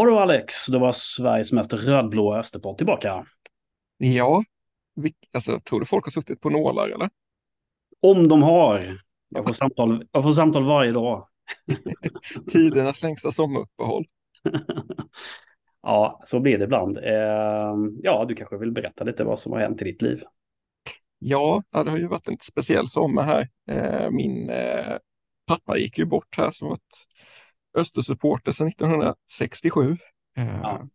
Ja du Alex, då var Sveriges mest rödblåa Österpodd tillbaka. Ja, alltså, tror du folk har suttit på nålar eller? Om de har. Jag får samtal, jag får samtal varje dag. Tidernas längsta sommaruppehåll. ja, så blir det ibland. Eh, ja, du kanske vill berätta lite vad som har hänt i ditt liv. Ja, det har ju varit en speciell sommar här. Eh, min eh, pappa gick ju bort här som varit Östersupporter sedan 1967. Ja.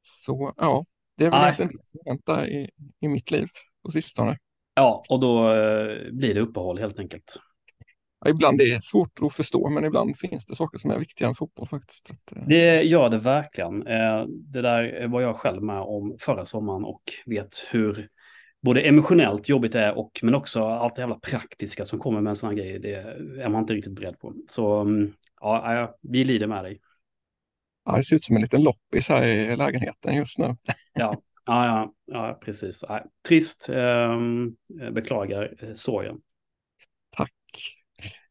Så ja, det är väl egentligen det som där i, i mitt liv på sistone. Ja, och då eh, blir det uppehåll helt enkelt. Ja, ibland är det svårt att förstå, men ibland finns det saker som är viktigare än fotboll faktiskt. Eh... Det gör det verkligen. Eh, det där var jag själv med om förra sommaren och vet hur både emotionellt jobbigt det är och men också allt det jävla praktiska som kommer med en sån här grej. Det är man inte riktigt beredd på. Så mm, ja, vi lider med dig. Ja, det ser ut som en liten loppis här i lägenheten just nu. ja, ja, ja, precis. Ja, trist, eh, beklagar sorgen. Tack.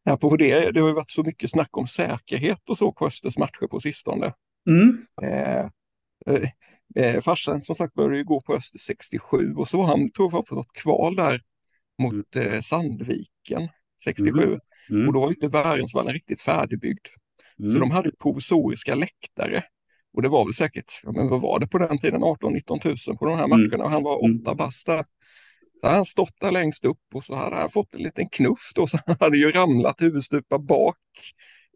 Ja, på det, det har ju varit så mycket snack om säkerhet och så på Östers matcher på sistone. Mm. Eh, eh, eh, farsan som sagt började ju gå på Öster 67 och så var han, tror jag, på något kval där mot mm. eh, Sandviken 67. Mm. Mm. Och då var inte Värensvallen riktigt färdigbyggd. Mm. Så de hade provisoriska läktare. Och det var väl säkert, men vad var det på den tiden, 18-19 000 på de här mm. matcherna och han var mm. åtta bast där. Så han stått där längst upp och så hade han fått en liten knuff då, så han hade ju ramlat huvudstupa bak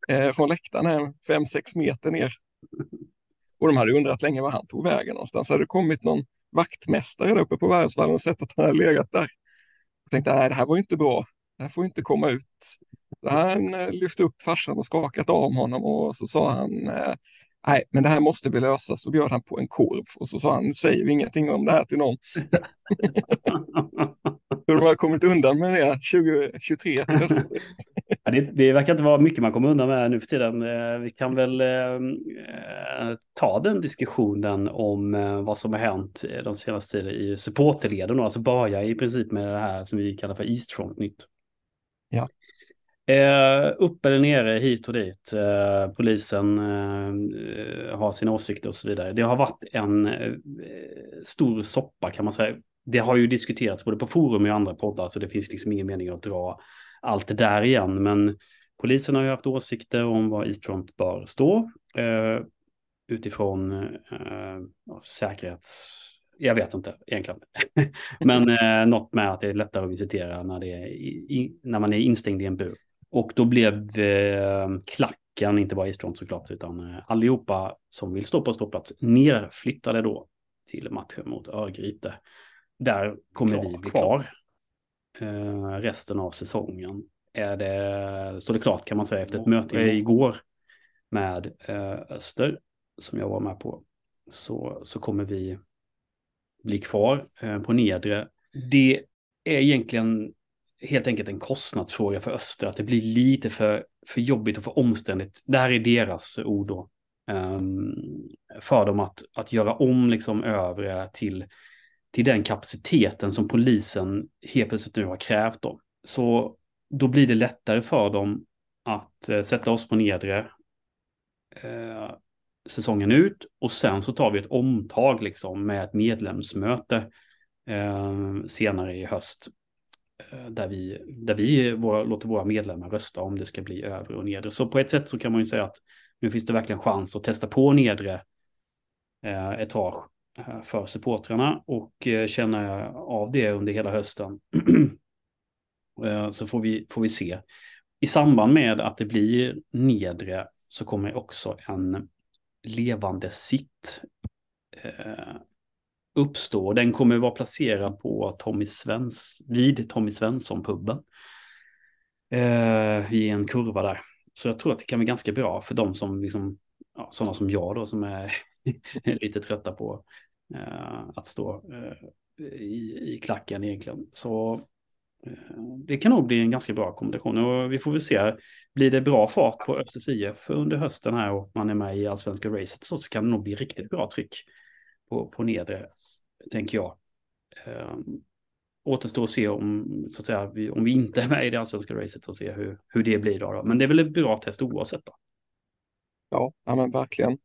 eh, från läktaren 5-6 meter ner. Och de hade undrat länge var han tog vägen någonstans. Så hade det kommit någon vaktmästare där uppe på Värnsvallen och sett att han hade legat där. Jag tänkte, nej det här var inte bra. Det här får inte komma ut. Han eh, lyfte upp farsan och skakat av honom och så sa han, eh, nej men det här måste vi lösa. Så bjöd han på en korv och så sa han, nu säger vi ingenting om det här till någon. Så de har kommit undan med det 2023. ja, det, det verkar inte vara mycket man kommer undan med nu för tiden. Eh, vi kan väl eh, ta den diskussionen om eh, vad som har hänt de senaste tiden i supporterleden. Alltså börja i princip med det här som vi kallar för East Front-nytt. Ja. Eh, upp eller nere, hit och dit. Eh, polisen eh, har sina åsikter och så vidare. Det har varit en eh, stor soppa kan man säga. Det har ju diskuterats både på forum och i andra poddar, så det finns liksom ingen mening att dra allt det där igen. Men polisen har ju haft åsikter om var East Front bör stå eh, utifrån eh, säkerhets jag vet inte egentligen. Men eh, något med att det är lättare att visitera när, det är i, när man är instängd i en bur. Och då blev eh, klacken, inte bara Eastron såklart, utan eh, allihopa som vill stå på ståplats nerflyttade då till matchen mot Örgryte. Där kommer klar, vi bli kvar eh, resten av säsongen. Är det, står det klart kan man säga efter ett möte igår med eh, Öster som jag var med på så, så kommer vi bli kvar eh, på nedre. Det är egentligen helt enkelt en kostnadsfråga för Öster, att det blir lite för, för jobbigt och för omständigt. Det här är deras ord då. Um, för dem att, att göra om liksom övre till, till den kapaciteten som polisen helt plötsligt nu har krävt dem. Så då blir det lättare för dem att uh, sätta oss på nedre uh, säsongen ut och sen så tar vi ett omtag liksom med ett medlemsmöte uh, senare i höst Eh, där vi, där vi våra, låter våra medlemmar rösta om det ska bli övre och nedre. Så på ett sätt så kan man ju säga att nu finns det verkligen chans att testa på nedre eh, etage eh, för supportrarna och eh, känna av det under hela hösten. så får vi, får vi se. I samband med att det blir nedre så kommer också en levande sitt uppstå. Den kommer vara placerad på Tommy Svens, vid Tommy Svensson-puben. Eh, I en kurva där. Så jag tror att det kan bli ganska bra för de som, liksom, ja, sådana som jag då, som är lite trötta på eh, att stå eh, i, i klacken egentligen. Så eh, det kan nog bli en ganska bra kombination och vi får väl se. Blir det bra fart på Östers IF under hösten här och man är med i allsvenska racet så kan det nog bli riktigt bra tryck på, på nedre, tänker jag. Um, återstår att se om, så att säga, vi, om vi inte är med i det allsvenska racet och se hur, hur det blir då, då. Men det är väl ett bra test oavsett. Då. Ja, ja men verkligen.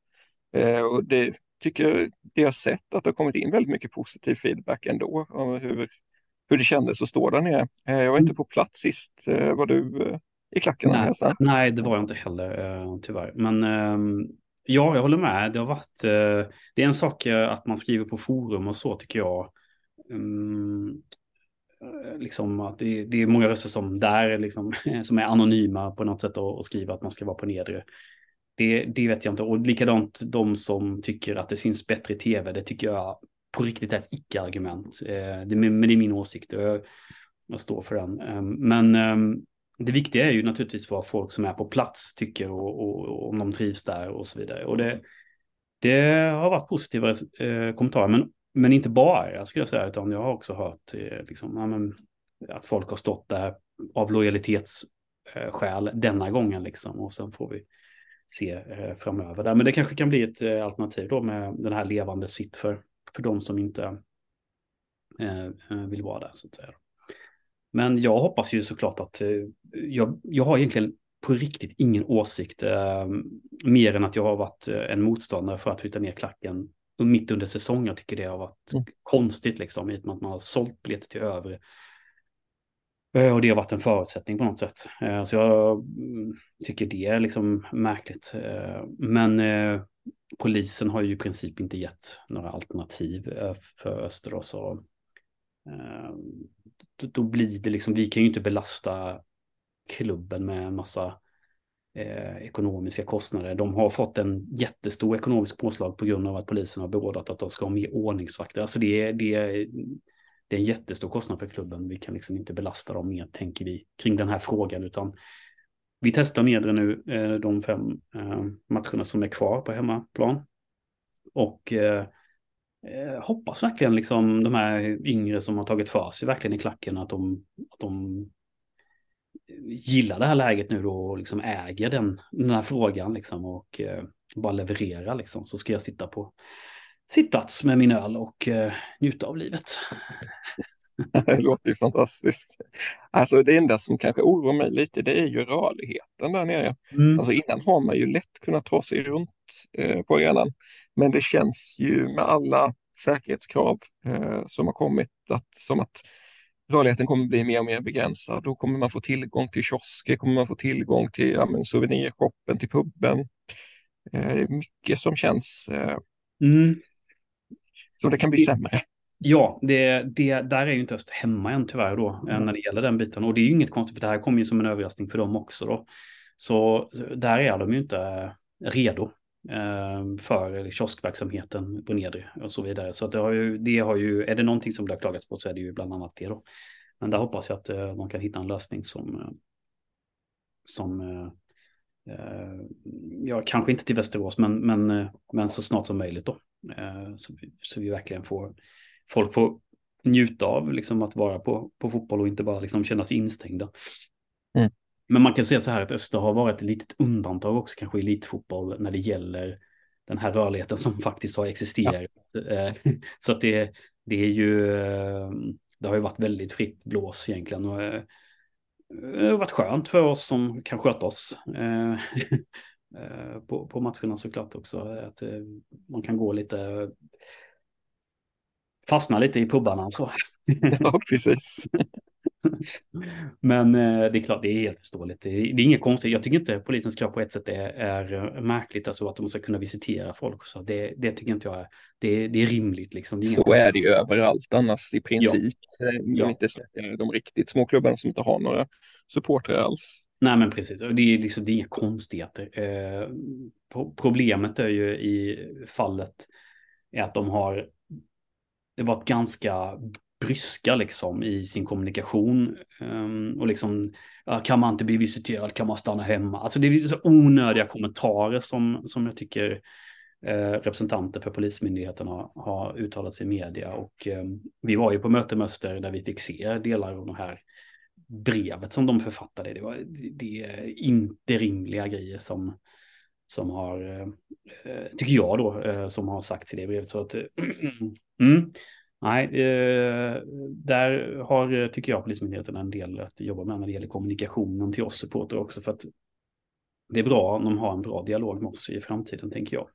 Eh, och det tycker det jag sett att det har kommit in väldigt mycket positiv feedback ändå om hur, hur det kändes att stå där nere. Eh, jag var inte på plats sist. Eh, var du eh, i klacken? Nej, nej, det var jag inte heller eh, tyvärr. Men ehm, ja, jag håller med. Det har varit. Eh, det är en sak eh, att man skriver på forum och så tycker jag. Mm, eh, liksom att det, det, är många röster som där liksom, som är anonyma på något sätt och, och skriver att man ska vara på nedre. Det, det vet jag inte. Och likadant de som tycker att det syns bättre i tv, det tycker jag på riktigt är ett icke-argument. Eh, det, men det är min åsikt och jag, jag står för den. Eh, men ehm, det viktiga är ju naturligtvis vad folk som är på plats tycker och, och, och om de trivs där och så vidare. Och det, det har varit positiva eh, kommentarer, men, men inte bara skulle jag säga, utan jag har också hört eh, liksom, ja, men, att folk har stått där av lojalitetsskäl denna gången liksom och sen får vi se eh, framöver där. Men det kanske kan bli ett eh, alternativ då med den här levande sitt för, för de som inte eh, vill vara där så att säga. Men jag hoppas ju såklart att jag, jag har egentligen på riktigt ingen åsikt eh, mer än att jag har varit en motståndare för att flytta ner klacken mitt under säsong. Jag tycker det har varit mm. konstigt liksom i och med att man har sålt biljetter till övre Eh, och det har varit en förutsättning på något sätt. Eh, så jag mm, tycker det är liksom märkligt. Eh, men polisen har ju i princip inte gett några alternativ för Österås. Så då blir det liksom, vi kan ju inte belasta klubben med en massa eh, ekonomiska kostnader. De har fått en jättestor ekonomisk påslag på grund av att polisen har beordrat att de ska ha mer ordningsvakter. Alltså det, det, det är en jättestor kostnad för klubben. Vi kan liksom inte belasta dem mer, tänker vi, kring den här frågan, utan vi testar nedre nu eh, de fem eh, matcherna som är kvar på hemmaplan. Och eh, eh, eh, hoppas verkligen liksom de här yngre som har tagit för sig verkligen i klacken att de, att de gillar det här läget nu då och liksom äger den, den här frågan liksom och eh, bara leverera liksom så ska jag sitta på sittplats med min öl och eh, njuta av livet. det låter ju fantastiskt. Alltså det enda som kanske oroar mig lite det är ju rörligheten där nere. Mm. Alltså innan har man ju lätt kunnat ta sig runt eh, på arenan. Men det känns ju med alla säkerhetskrav eh, som har kommit att, som att rörligheten kommer bli mer och mer begränsad. Då kommer man få tillgång till kiosker, kommer man få tillgång till ja, souvenirshoppen, till puben. Eh, mycket som känns eh, mm. Så det kan bli sämre. Ja, det, det, där är ju inte Öst hemma än tyvärr då, mm. när det gäller den biten. Och det är ju inget konstigt, för det här kommer ju som en överraskning för dem också då. Så där är de ju inte redo Ehm, för kioskverksamheten på nedre och så vidare. Så att det har ju, det har ju, är det någonting som det har klagats på så är det ju bland annat det då. Men där hoppas jag att eh, man kan hitta en lösning som, eh, som eh, ja, kanske inte till Västerås, men, men, men så snart som möjligt då. Så, vi, så vi verkligen får, folk får njuta av liksom att vara på, på fotboll och inte bara liksom känna sig instängda. Men man kan säga så här att Öster har varit ett litet undantag också kanske i elitfotboll när det gäller den här rörligheten som faktiskt har existerat. Ja. Så att det, det är ju, det har ju varit väldigt fritt blås egentligen. Och det har varit skönt för oss som kan sköta oss eh, eh, på, på matcherna såklart också. Att eh, man kan gå lite, fastna lite i pubbarna och så. Ja, precis. Men det är klart, det är helt förståeligt. Det är, det är inget konstigt. Jag tycker inte polisens krav på ett sätt är, är märkligt, alltså att de ska kunna visitera folk. Så det, det tycker inte jag är, det, det är rimligt. Liksom. Är så är det ju överallt annars i princip. Ja. Ja. Inte de riktigt små klubbarna som inte har några supportrar alls. Nej, men precis. Det är, liksom, det är inga konstigheter. Eh, problemet är ju i fallet är att de har det varit ganska bryska liksom i sin kommunikation. Um, och liksom, kan man inte bli visiterad, kan man stanna hemma? Alltså det är så onödiga kommentarer som, som jag tycker eh, representanter för Polismyndigheten har, har uttalat sig i media. Och eh, vi var ju på möte med Öster där vi fick se delar av de här brevet som de författade. Det, var, det är inte rimliga grejer som, som har, eh, eh, tycker jag då, eh, som har sagts i det brevet. Så att, mm, nej, eh, där har, tycker jag, Polismyndigheten en del att jobba med när det gäller kommunikationen till oss supporter också. För att det är bra om de har en bra dialog med oss i framtiden, tänker jag.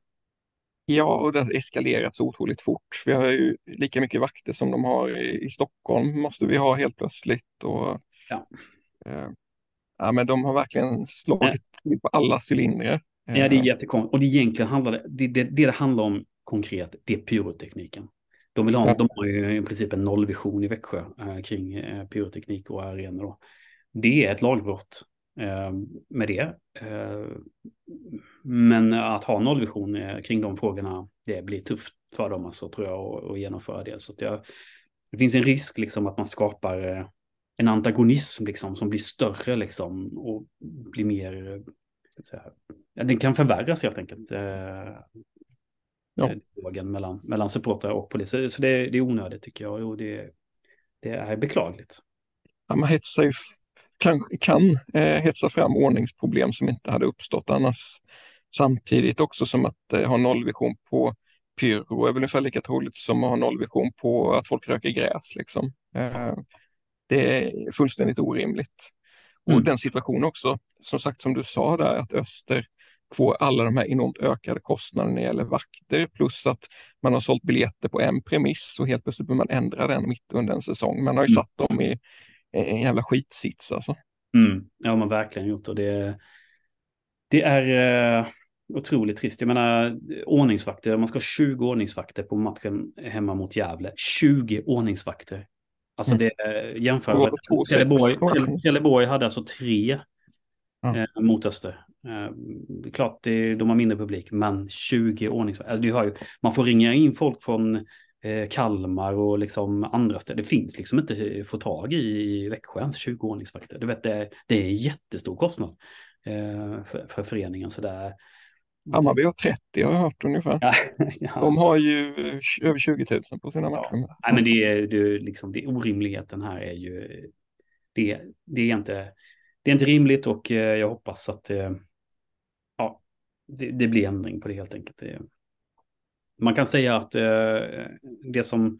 Ja, och det har eskalerat så otroligt fort. Vi har ju lika mycket vakter som de har i, i Stockholm, måste vi ha helt plötsligt. Och, ja. Eh, ja, men de har verkligen slagit till på alla cylindrar. Ja, det är eh. jättekonstigt. Och det egentligen handlar det, det, det, det handlar om konkret, det är pyrotekniken. De, vill ha, de har ju i princip en nollvision i Växjö eh, kring eh, pyroteknik och arenor. Det är ett lagbrott eh, med det. Eh, men att ha nollvision eh, kring de frågorna, det blir tufft för dem alltså, tror jag, att, genomföra det. Så det, det finns en risk liksom att man skapar eh, en antagonism liksom, som blir större liksom, och blir mer... Säga, den kan förvärras helt enkelt. Ja. Dialogen mellan, mellan supportrar och poliser. Så det, det är onödigt tycker jag och det, det är beklagligt. Ja, man hetsar ju kan, kan eh, hetsa fram ordningsproblem som inte hade uppstått annars. Samtidigt också som att eh, ha nollvision på pyro är väl ungefär lika troligt som att ha nollvision på att folk röker gräs. Liksom. Eh, det är fullständigt orimligt. Mm. Och den situationen också, som sagt som du sa där, att Öster får alla de här enormt ökade kostnaderna när det gäller vakter plus att man har sålt biljetter på en premiss och helt plötsligt behöver man ändra den mitt under en säsong. Man har ju mm. satt dem i en jävla skitsits alltså. Mm. Ja, man verkligen gjort och det. Det är uh, otroligt trist. Jag menar ordningsvakter, man ska ha 20 ordningsvakter på matchen hemma mot Gävle. 20 ordningsvakter. Alltså mm. det är jämförbart. Trelleborg, Trelleborg hade alltså tre eh, mot Öster. Eh, klart det, de har mindre publik, men 20 ordningsvakter. Alltså, man får ringa in folk från Eh, Kalmar och liksom andra ställen. Det finns liksom inte att få tag i i Växjö 20 ordningsvakter. Du vet, det, det är jättestor kostnad eh, för, för föreningen. Så där, Hammarby har 30 har jag hört ungefär. Ja, ja. De har ju över 20 000 på sina matcher. Ja. Nej, men det är, det, liksom, det orimligheten här är ju, det, det, är inte, det är inte rimligt och eh, jag hoppas att det, det blir ändring på det helt enkelt. Det, man kan säga att eh, det som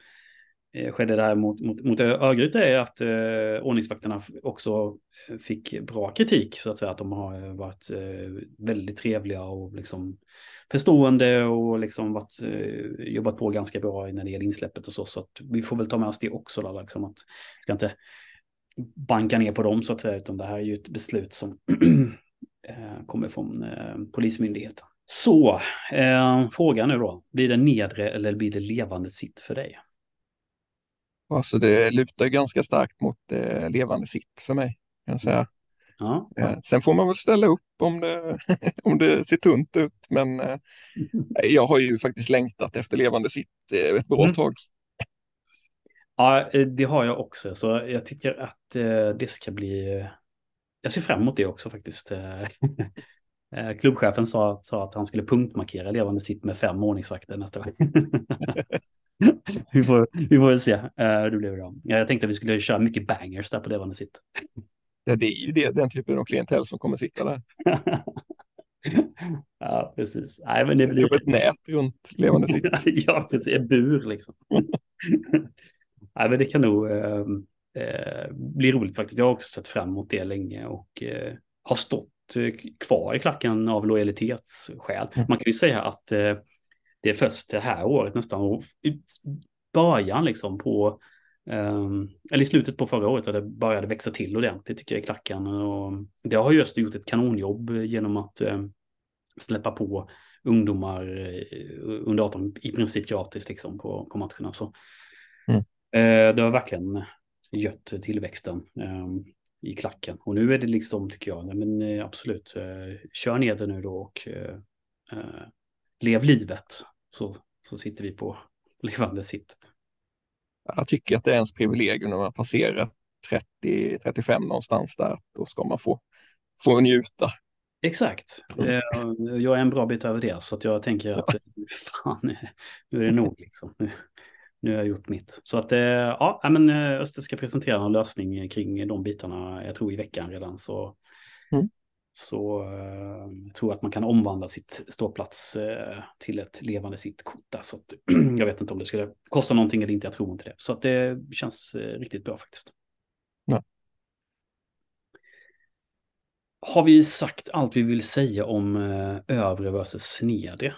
eh, skedde där mot, mot, mot Örgryte är att eh, ordningsvakterna också eh, fick bra kritik så att säga att de har eh, varit eh, väldigt trevliga och liksom förstående och liksom varit, eh, jobbat på ganska bra när det gäller insläppet och så så att vi får väl ta med oss det också då, liksom att ska inte banka ner på dem så att säga utan det här är ju ett beslut som kommer från eh, polismyndigheten. Så, eh, frågan nu då. Blir det nedre eller blir det levande sitt för dig? Alltså det lutar ganska starkt mot eh, levande sitt för mig. Kan jag säga. Ja. Eh, sen får man väl ställa upp om det, om det ser tunt ut. Men eh, jag har ju faktiskt längtat efter levande sitt eh, ett bra mm. tag. Ja, eh, det har jag också. Så jag tycker att eh, det ska bli... Jag ser fram emot det också faktiskt. Eh, klubbchefen sa, sa att han skulle punktmarkera levande sitt med fem ordningsvakter nästa gång. vi, får, vi får väl se uh, hur det blir. Jag tänkte att vi skulle köra mycket bangers där på levande sitt. Ja, det är ju det, den typen av klientell som kommer sitta där. ja, precis. Nej, men det blir... ett nät runt levande sitt. ja, precis. En bur liksom. Nej, men det kan nog eh, eh, bli roligt faktiskt. Jag har också sett fram emot det länge och eh, har stått Eh, kvar i klacken av lojalitetsskäl. Mm. Man kan ju säga att eh, det är först det här året nästan, och början liksom på, um, eller i slutet på förra året, så det började växa till ordentligt tycker jag i klacken. Och det har just gjort ett kanonjobb genom att um, släppa på ungdomar under 18 i princip gratis liksom på, på matcherna. Så, mm. uh, det har verkligen gött tillväxten. Um, i klacken. Och nu är det liksom, tycker jag, nej, men eh, absolut, eh, kör ner det nu då och eh, lev livet. Så, så sitter vi på levande sitt. Jag tycker att det är ens privilegium när man passerar 30-35 någonstans där. Då ska man få, få njuta. Exakt. Jag är en bra bit över det, så att jag tänker att fan, nu är det nog. Liksom nu har jag gjort mitt. Så att eh, ja, men eh, Öster ska presentera en lösning kring de bitarna, jag tror i veckan redan. Så, mm. så jag eh, tror att man kan omvandla sitt ståplats till ett levande sittkort. Så att, jag vet inte om det skulle kosta någonting eller inte, jag tror inte det. Så att det känns riktigt bra faktiskt. Ja. Har vi sagt allt vi vill säga om övre versus nedre?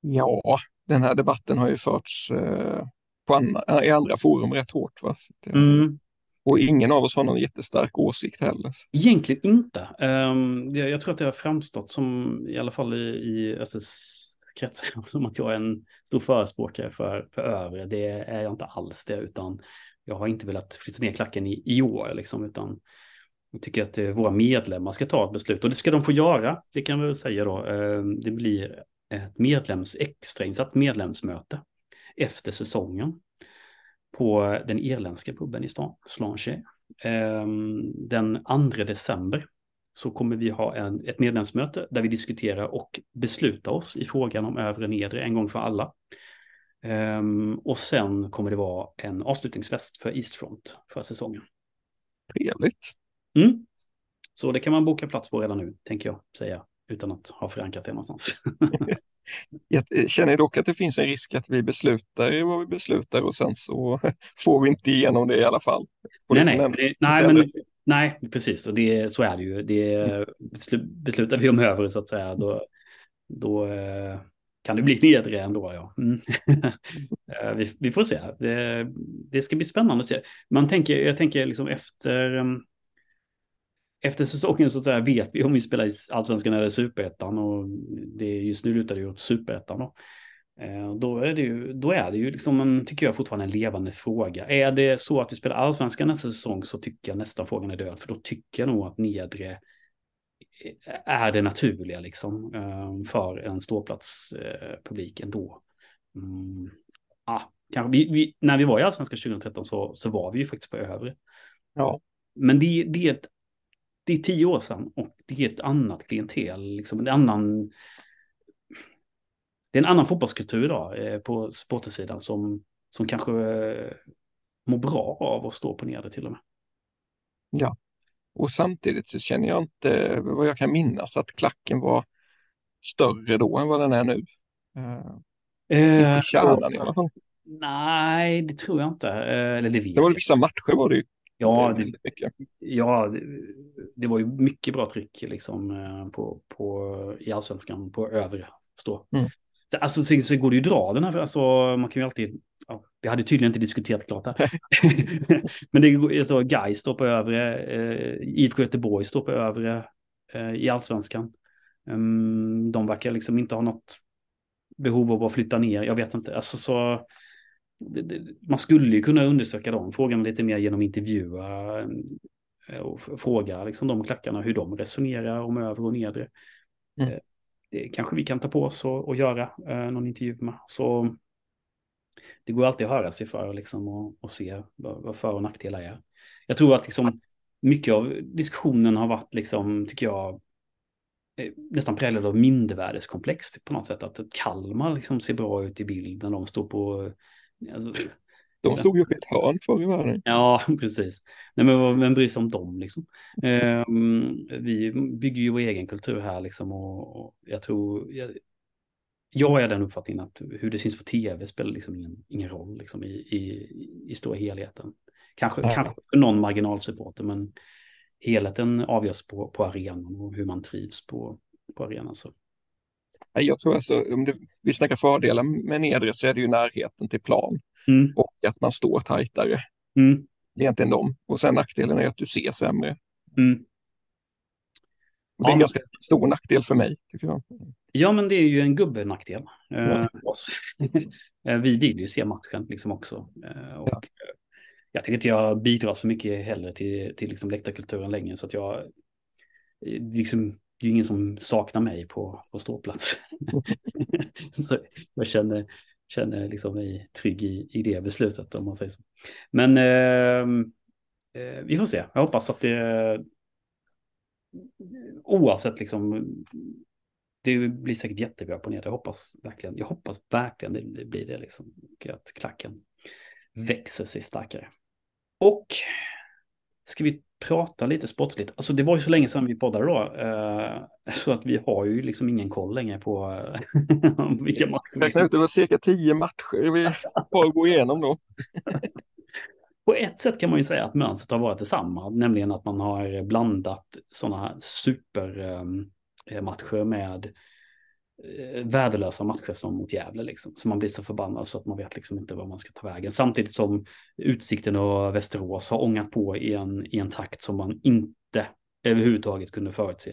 Ja, den här debatten har ju förts eh, på andra, i andra forum rätt hårt. Va? Det, mm. Och ingen av oss har någon jättestark åsikt heller. Egentligen inte. Um, jag, tror att det har framstått som, i alla fall i, i kretsar, som att jag är en stor förespråkare för, för övre. Det är jag inte alls det, utan jag har inte velat flytta ner klacken i, i år, liksom, utan jag tycker att eh, våra medlemmar ska ta ett beslut och det ska de få göra. Det kan vi väl säga då. Ehm, det blir ett medlems, extrainsatt medlemsmöte efter säsongen på den irländska puben i stan, Slanche. Ehm, den 2 december så kommer vi ha en, ett medlemsmöte där vi diskuterar och beslutar oss i frågan om övre och nedre en gång för alla. Um, och sen kommer det vara en avslutningsfest för Eastfront för säsongen. Trevligt. Mm. Så det kan man boka plats på redan nu, tänker jag säga, utan att ha förankrat det någonstans. Jag känner dock att det finns en risk att vi beslutar vad vi beslutar och sen så får vi inte igenom det i alla fall. Nej, nej, det, nej, men, nej, precis. Och det, så är det ju. Det, mm. beslutar vi om över så att säga, då, då eh, kan det bli nedre ändå. Ja. Mm. Eh, vi, vi, får se. Det, det, ska bli spännande att se. Man tänker, jag tänker liksom efter um, efter säsongen så att säga vet vi om vi spelar i allsvenskan eller superettan och det just nu lutar det ju åt superettan. Då. Eh, då är det ju, då är det ju liksom en, tycker jag fortfarande en levande fråga. Är det så att vi spelar allsvenskan nästa säsong så tycker jag nästan frågan är död, för då tycker jag nog att nedre är det naturliga liksom eh, för en ståplatspublik ändå. Mm. Ah, kanske vi, vi, när vi var i allsvenskan 2013 så, så var vi ju faktiskt på övre. Ja. Men det, det är ett det är tio år sedan och det är ett annat klientel, liksom en annan... Det är en annan fotbollskultur idag eh, på supportersidan som, som kanske eh, mår bra av att stå på nedre till och med. Ja, och samtidigt så känner jag inte, vad jag kan minnas, att klacken var större då än vad den är nu. Uh, eh, inte kärnan i alla fall. Nej, det tror jag inte. Eller det det var vissa matcher var det ju Ja, det, ja det, det, var ju mycket bra tryck liksom eh, på, på, i allsvenskan på övre stå. Mm. Så, alltså så, så går det ju att dra den här, alltså man kan ju alltid, ja, vi hade tydligen inte diskuterat klart här. Men det är så, Gais står på övre, eh, IFK Göteborg står på övre eh, i allsvenskan. Um, de verkar liksom inte ha något behov av att flytta ner, jag vet inte. Alltså så, man skulle ju kunna undersöka de frågorna lite mer genom intervjua eh, och fråga liksom de klackarna hur de resonerar om över och nedre. Mm. Eh, det kanske vi kan ta på oss och, och göra eh, någon intervju med. Så det går alltid att höra sig för liksom, och, och se vad, vad för och nackdelar är. Jag tror att liksom, mycket av diskussionen har varit, liksom, tycker jag, nästan präglad av mindervärdeskomplex på något sätt. Att Kalmar liksom ser bra ut i bild när de står på Alltså, de stod ju upp i ett hörn förr i världen. Ja, precis. Nej, men vem bryr sig om dem liksom? Eh, vi bygger ju vår egen kultur här liksom och, och jag tror, jag, jag är den uppfattningen att hur det syns på tv spelar liksom ingen, ingen roll liksom i, i, i stora helheten. Kanske, ja. kanske för någon marginalsupporter, men helheten avgörs på, på arenan och hur man trivs på, på arenan. Så. Jag tror alltså, om det, vi snackar fördelar med nedre så är det ju närheten till plan mm. och att man står tajtare. Mm. Det är egentligen dem. Och sen nackdelen är att du ser sämre. Mm. Det är ja, en ganska stor nackdel för mig. Tycker jag. Ja, men det är ju en gubbenackdel. Ja. Eh, vi vill ju se matchen liksom också. Eh, och ja. Jag tycker inte jag bidrar så mycket heller till, till liksom läktarkulturen längre. Så att jag, eh, liksom, det är ingen som saknar mig på, på ståplats. så jag känner, känner liksom mig trygg i, i det beslutet om man säger så. Men eh, eh, vi får se. Jag hoppas att det oavsett liksom det blir säkert jättebra på ner. Jag hoppas verkligen. Jag hoppas verkligen det blir det liksom. Och att klacken växer sig starkare. Och ska vi prata lite sportsligt. Alltså det var ju så länge sedan vi poddade då. Eh, så att vi har ju liksom ingen koll längre på eh, vilka matcher. Räkna ut, det var cirka tio matcher vi har att gå igenom då. på ett sätt kan man ju säga att mönstret har varit detsamma, nämligen att man har blandat sådana här supermatcher ehm, med Eh, värdelösa matcher som mot Gävle. Liksom. Så man blir så förbannad så att man vet liksom inte vad man ska ta vägen. Samtidigt som Utsikten och Västerås har ångat på i en, i en takt som man inte överhuvudtaget kunde förutse.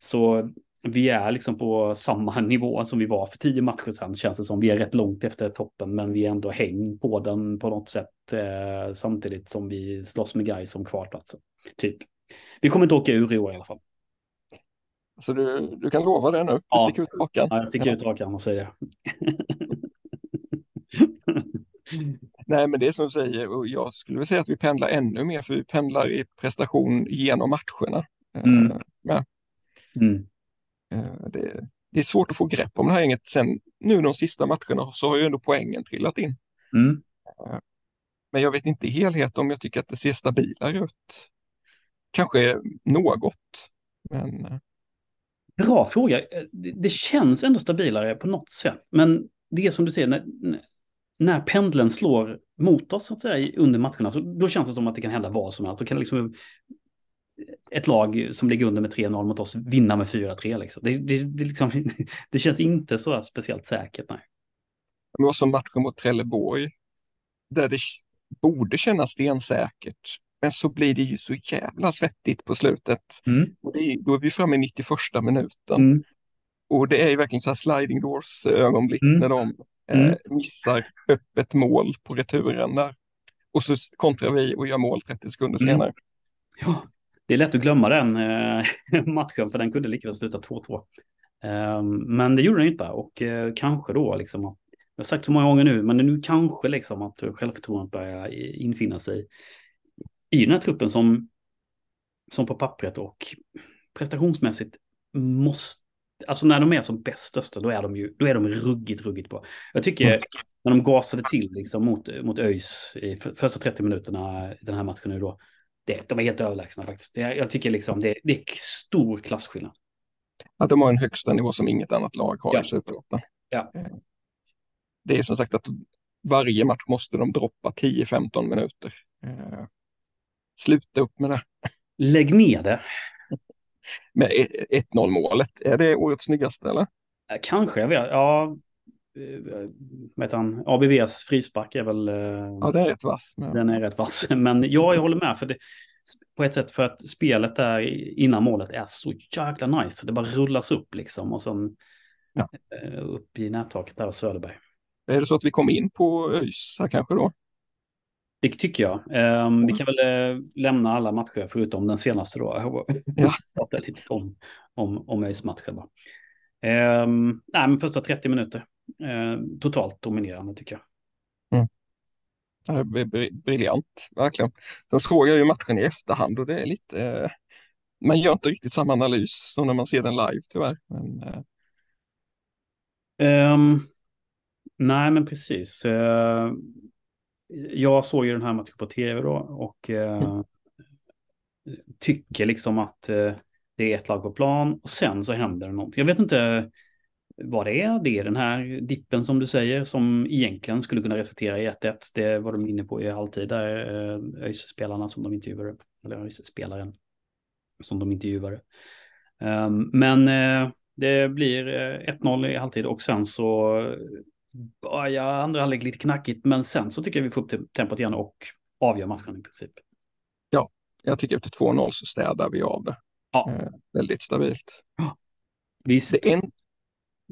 Så vi är liksom på samma nivå som vi var för tio matcher sedan känns det som. Vi är rätt långt efter toppen men vi är ändå häng på den på något sätt eh, samtidigt som vi slåss med guys om kvalplatsen. Typ. Vi kommer inte åka ur i år i alla fall. Så du, du kan lova det nu? Du ja. sticker ut hakan? Ja, jag sticker ut hakan och säger det. Nej, men det är som du säger, och jag skulle vilja säga att vi pendlar ännu mer, för vi pendlar i prestation genom matcherna. Eh, mm. Ja. Mm. Eh, det, det, är svårt att få grepp om det här gänget. Sen nu de sista matcherna så har ju ändå poängen trillat in. Mm. Eh, men jag vet inte i helhet om jag tycker att det ser stabilare ut. Kanske något, men Bra fråga. Eh, det känns ändå stabilare på något sätt. Men det är som du säger, när, när pendeln slår mot oss så att säga, under matcherna, så då känns det som att det kan hända vad som helst. Då kan liksom eh, ett lag som ligger under med 3-0 mot oss vinna med 4-3. Liksom. Det, det, det, liksom, det, känns inte så speciellt säkert. Nej. Men också som matchen mot Trelleborg, där det borde kännas stensäkert. Men så blir det ju så jävla svettigt på slutet. Mm. Och det, då är vi framme i 91 minuten. Mm. Och det är ju verkligen så här sliding doors ögonblick mm. när de eh, mm. missar öppet mål på returen där. Och så kontrar vi och gör mål 30 sekunder mm. senare. Ja, det är lätt att glömma den eh, matchen för den kunde lika väl sluta 2-2. Eh, men det gjorde den inte och eh, kanske då liksom att jag har sagt så många gånger nu, men nu kanske liksom att självförtroendet börjar infinna sig i den här truppen som, som på pappret och prestationsmässigt måste, alltså när de är som bäst största, då är de ju, då är de ruggigt, ruggigt bra. Jag tycker mm. när de gasade till liksom mot, mot ÖIS i första 30 minuterna i den här matchen nu då, det, de är helt överlägsna faktiskt. Det, jag tycker liksom det, det är stor klasskillnad. Att de har en högsta nivå som inget annat lag har ja. i Superettan. Ja. Eh, det är som sagt att varje match måste de droppa 10-15 minuter. Sluta upp med det. Lägg ner det. Med 1-0 målet, är det årets snyggaste eller? Eh, kanske, jag vet. Ja, eh, vet han, ABVs frispark är väl... Eh, ja, det är rätt vass. Men... Den är rätt vass. Men ja, jag håller med. För det, på ett sätt för att spelet där innan målet är så jäkla nice. Det bara rullas upp liksom och sen ja. upp i nättaket där av Söderberg. Är det så att vi kom in på ÖIS här kanske då? Det tycker jag. Um, vi kan väl uh, lämna alla matcher förutom den senaste då. Ja. Prata lite om, om, om ÖIS-matchen. Um, nej, men första 30 minuter. Uh, totalt dominerande tycker jag. Mm. Ja, briljant, verkligen. Sen såg jag ju matchen i efterhand och det är lite... Uh, man gör inte riktigt samma analys som när man ser den live tyvärr. Men, um, nej, men precis. Jag såg ju den här matchen på tv då och eh, tycker liksom att eh, det är ett lag på plan och sen så händer det någonting. Jag vet inte vad det är. Det är den här dippen som du säger som egentligen skulle kunna resultera i 1-1. Det var de inne på i halvtid där eh, ÖIS-spelarna som de intervjuade, eller ÖIS-spelaren som de intervjuade. Um, men eh, det blir eh, 1-0 i halvtid och sen så börjar andra halvlek lite knackigt, men sen så tycker jag vi får upp tempot igen och avgör matchen i princip. Ja, jag tycker efter 2-0 så städar vi av det. Ja. Eh, väldigt stabilt. Ja. Visst. Det är en,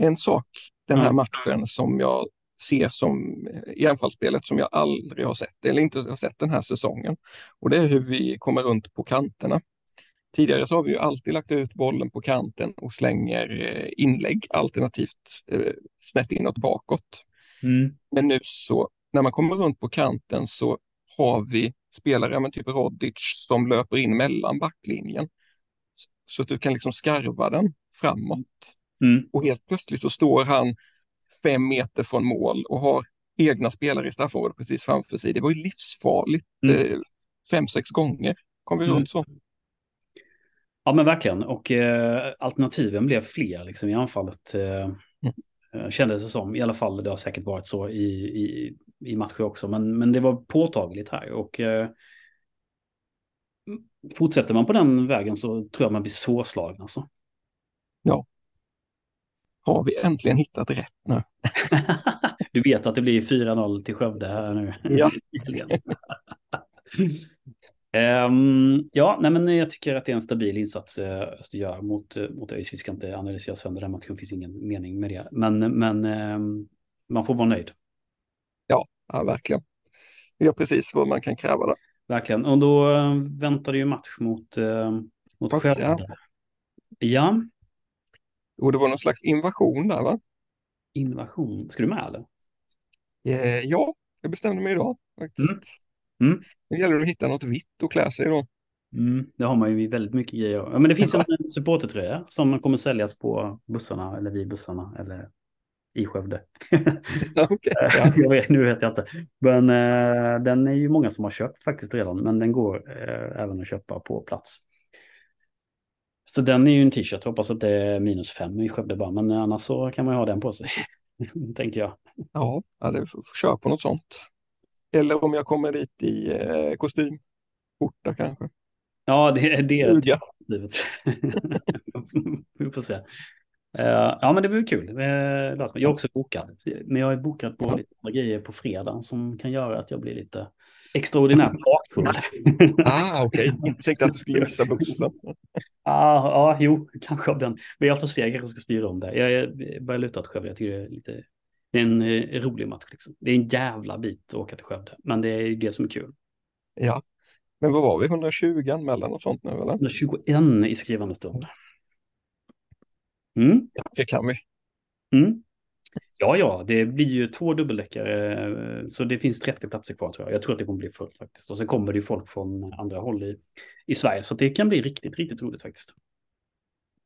en sak den här ja. matchen som jag ser som eh, i anfallsspelet som jag aldrig har sett, eller inte har sett den här säsongen. Och det är hur vi kommer runt på kanterna. Tidigare så har vi ju alltid lagt ut bollen på kanten och slänger eh, inlägg alternativt eh, snett inåt bakåt. Mm. Men nu så när man kommer runt på kanten så har vi spelare med typ Rodic som löper in mellan backlinjen. Så att du kan liksom skarva den framåt. Mm. Och helt plötsligt så står han fem meter från mål och har egna spelare i straffområdet precis framför sig. Det var ju livsfarligt. Mm. Eh, fem, sex gånger kom vi mm. runt så. Ja men verkligen och eh, alternativen blev fler liksom, i anfallet. Eh, mm. Eh, kändes det som, i alla fall det har säkert varit så i, i, i matcher också, men, men det var påtagligt här och eh, fortsätter man på den vägen så tror jag man blir svårslagen alltså. Ja. har vi äntligen hittat rätt nu. du vet att det blir 4-0 till Skövde här nu. Ja. um, ja, nej, men jag tycker att det är en stabil insats uh, Öster gör mot, uh, mot ÖIS. Vi ska inte analysera sönder den matchen, det finns ingen mening med det. Men, men um, man får vara nöjd. Ja, ja verkligen. Det är precis vad man kan kräva där. Verkligen, och då uh, väntar det ju match mot, uh, mot Skövde. Ja. ja. Och det var någon slags invasion där va? Invasion, ska du med eller? Eh, ja, jag bestämde mig idag faktiskt. Mm. Mm. Det gäller att hitta något vitt att klä sig då. Mm, det har man ju väldigt mycket grejer. Ja, men det finns en supportertröja som kommer säljas på bussarna eller vid bussarna eller i Skövde. okay, ja. jag vet, nu vet jag inte. Men eh, den är ju många som har köpt faktiskt redan, men den går eh, även att köpa på plats. Så den är ju en t-shirt, hoppas att det är minus fem i Skövde bara, men annars så kan man ju ha den på sig, tänker jag. Ja, eller kör på något sånt. Eller om jag kommer dit i eh, kostym, skjorta kanske. Ja, det är det. Vi får se. Uh, ja, men det blir kul. Uh, jag är också bokad, men jag är bokad på ja. lite grejer på fredag som kan göra att jag blir lite extraordinärt bakfull. ah, okej. Okay. Jag tänkte att du skulle missa bussen. ah, ja, jo, kanske av den. Men jag får se, jag kanske ska styra om det. Jag, börjar luta åt Skövde. Jag tycker det är lite... Det är en eh, rolig match. Liksom. Det är en jävla bit att åka till Skövde, men det är ju det som är kul. Ja, men vad var vi, 120 anmälan och sånt nu eller? 121 i skrivande stund. Mm. Det kan vi. Mm. Ja, ja, det blir ju två dubbeldäckare, så det finns 30 platser kvar tror jag. Jag tror att det kommer bli fullt faktiskt. Och sen kommer det ju folk från andra håll i, i Sverige, så det kan bli riktigt, riktigt roligt faktiskt.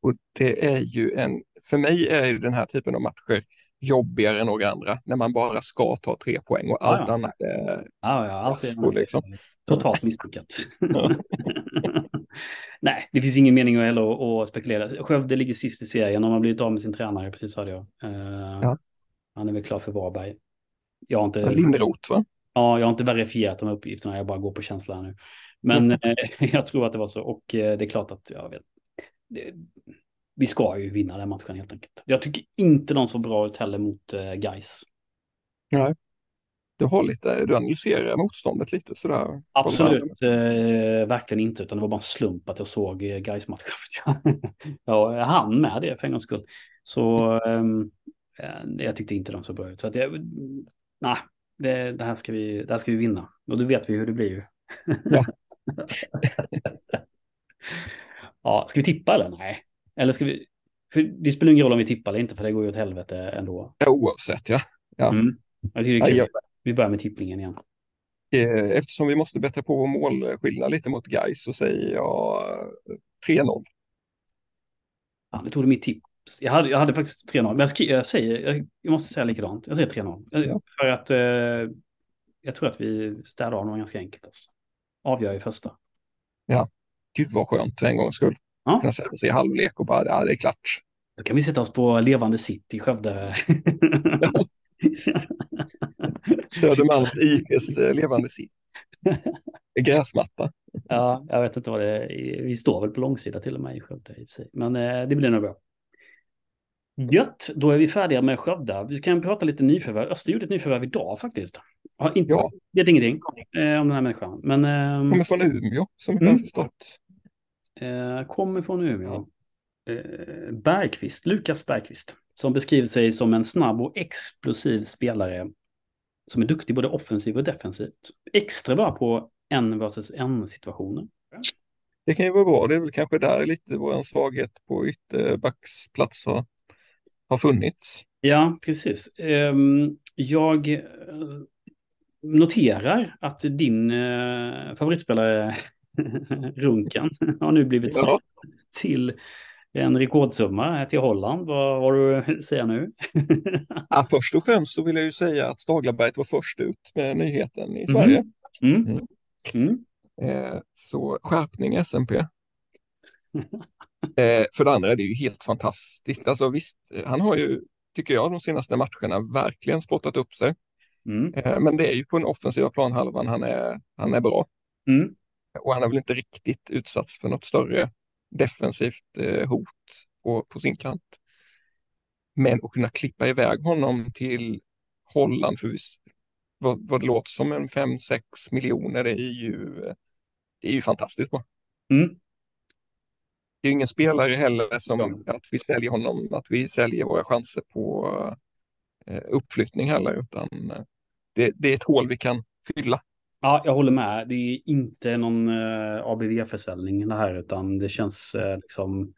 Och det är ju en, för mig är ju den här typen av matcher jobbigare än några andra, när man bara ska ta tre poäng och allt ja, ja. annat är ja, ja, allt är liksom. totalt misslyckat. Nej, det finns ingen mening att heller att spekulera. Skövde ligger sist i serien, de har blivit av med sin tränare, precis hörde jag. Uh, ja. Han är väl klar för Varberg. Jag har inte... Lindroth, va? Ja, jag har inte verifierat de här uppgifterna, jag bara går på känsla här nu. Men mm. jag tror att det var så, och eh, det är klart att jag vet. Det, vi ska ju vinna den matchen helt enkelt. Jag tycker inte de såg bra ut heller mot uh, Guys. Nej. Du har lite, du analyserar motståndet lite sådär? Absolut, eh, verkligen inte, utan det var bara en slump att jag såg eh, Gais match. jag hann med det för en gångs skull. Så ehm, eh, jag tyckte inte de såg bra ut. Så att jag, nej, det, det, här ska vi, det här ska vi vinna. Och då vet vi hur det blir ju. Ja. ja, ska vi tippa eller? Nej. Eller ska vi? För det spelar ingen roll om vi tippar eller inte, för det går ju åt helvete ändå. Ja, oavsett, ja. ja. Mm. Jag tycker det är kul. Vi börjar med tippningen igen. Eh, eftersom vi måste bättra på vår målskillnad lite mot Gais så säger jag 3-0. Ja, nu tog du mitt tips. Jag hade, jag hade faktiskt 3-0, men jag, jag, säger, jag, måste säga likadant. Jag säger 3-0. Ja. För att eh, jag tror att vi städar av dem ganska enkelt. Alltså. Avgör i första. Ja, gud vad skönt en gångs skull. Ja. Kunna sätta sig i halvlek och bara, ja det är klart. Då kan vi sätta oss på levande sitt i Skövde. Ja. Södermalms IFs eh, levande sitt. Gräsmatta. Ja, jag vet inte vad det är. Vi står väl på långsida till och med i Skövde i och för sig. Men eh, det blir nog bra. Gött, då är vi färdiga med Skövde. Vi kan prata lite nyförvärv. Öster gjorde ett nyförvärv idag faktiskt. Har inte, ja. vet ingenting eh, om den här människan. Men, eh, kommer från Umeå, som vi mm. har förstått. Eh, kommer från Umeå. Eh, Bergqvist, Lukas Bergqvist, som beskriver sig som en snabb och explosiv spelare som är duktig både offensivt och defensivt. Extra bra på en versus en situationer. Det kan ju vara bra. Det är väl kanske där lite vår svaghet på ytterbacksplats har, har funnits. Ja, precis. Ehm, jag eh, noterar att din eh, favoritspelare Runken har nu blivit ja. till en rekordsumma till Holland. Vad har du att säga nu? ja, först och främst så vill jag ju säga att Staglaberget var först ut med nyheten i Sverige. Mm. Mm. Mm. Eh, så skärpning SMP. eh, för det andra är det ju helt fantastiskt. Alltså visst, han har ju, tycker jag, de senaste matcherna verkligen spottat upp sig. Mm. Eh, men det är ju på den offensiva planhalvan han är, han är bra. Och han har väl inte riktigt utsatts för något större defensivt eh, hot på, på sin kant. Men att kunna klippa iväg honom till Holland för vad, vad det låter som en 5-6 miljoner det är ju, det är ju fantastiskt bra. Mm. Det är ingen spelare heller som att vi säljer honom, att vi säljer våra chanser på eh, uppflyttning heller, utan eh, det, det är ett hål vi kan fylla. Ja, jag håller med. Det är inte någon eh, ABV-försäljning det här, utan det känns eh, liksom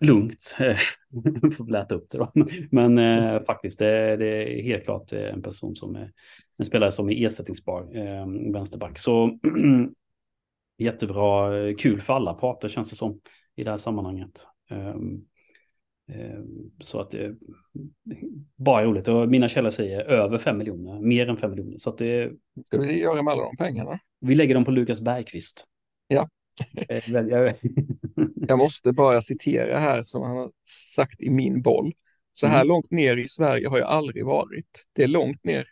lugnt. Får läta upp det då. Men eh, faktiskt, det, det, är helt klart eh, en person som är en spelare som är ersättningsbar, eh, vänsterback. Så jättebra, eh, kul för alla parter känns det som i det här sammanhanget. Um, så att det bara är roligt. Och mina källor säger över 5 miljoner, mer än 5 miljoner. Så att det... Ska vi göra med alla de pengarna? Vi lägger dem på Lukas Bergqvist. Ja. jag måste bara citera här som han har sagt i min boll. Så här mm. långt ner i Sverige har jag aldrig varit. Det är långt ner.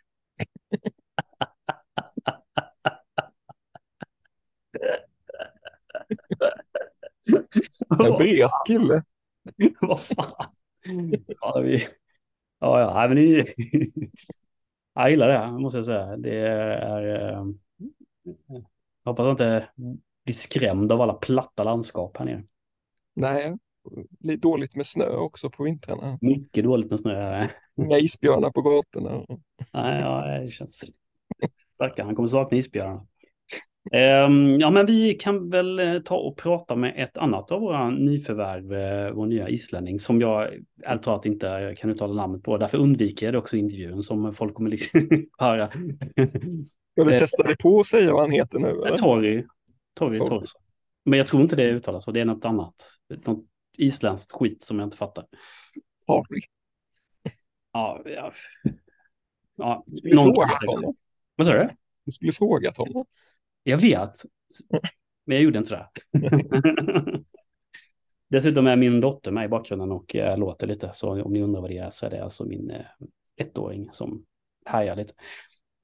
en bredast kille. Vad fan. Ja, vi... ja, ja, men ni... jag gillar det, måste jag säga. Det är... Jag eh, hoppas att inte blir skrämd av alla platta landskap här nere. Nej, lite dåligt med snö också på vintrarna. Mycket dåligt med snö här. Inga isbjörnar på gatorna. Nej, ja, det känns... Stackarn, han kommer sakna isbjörnarna. Um, ja, men vi kan väl eh, ta och prata med ett annat av våra nyförvärv, eh, vår nya islänning, som jag ärligt talat inte kan uttala namnet på. Därför undviker jag det också i intervjun som folk kommer liksom höra. Ska vi testa det på att säga vad han heter nu? Eller? Torri. Torri, Torri. Men jag tror inte det uttalas så. Det är något annat. Något isländskt skit som jag inte fattar. Torri. Ja, ja. ja. Du skulle frågat honom. Vad sa du? Du skulle frågat honom. Jag vet. Men jag gjorde inte det. Dessutom är min dotter med i bakgrunden och äh, låter lite. Så om ni undrar vad det är så är det alltså min äh, ettåring som härjar lite.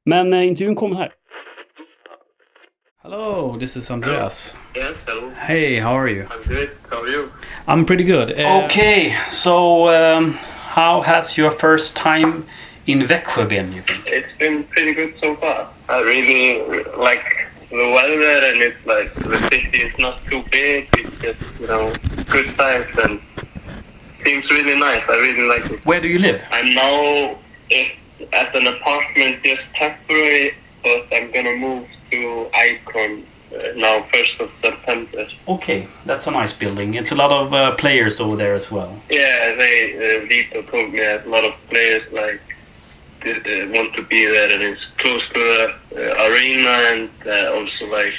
Men äh, intervjun kommer här. Hello, this is Andreas. Yes, hello. Hey, how are you? I'm good. How are you? I'm pretty good. Uh, okay, so um, how has your first time in Växjö been, you think? It's been pretty good so far. I really like the weather and it's like the city is not too big. It's just you know good size and seems really nice. I really like it. Where do you live? I'm now at an apartment just temporary, but I'm gonna move to Icon uh, now, first of September. Okay, that's a nice building. It's a lot of uh, players over there as well. Yeah, they uh, Vito told me a lot of players like uh, want to be there, and it's close to the uh, arena, and uh, also like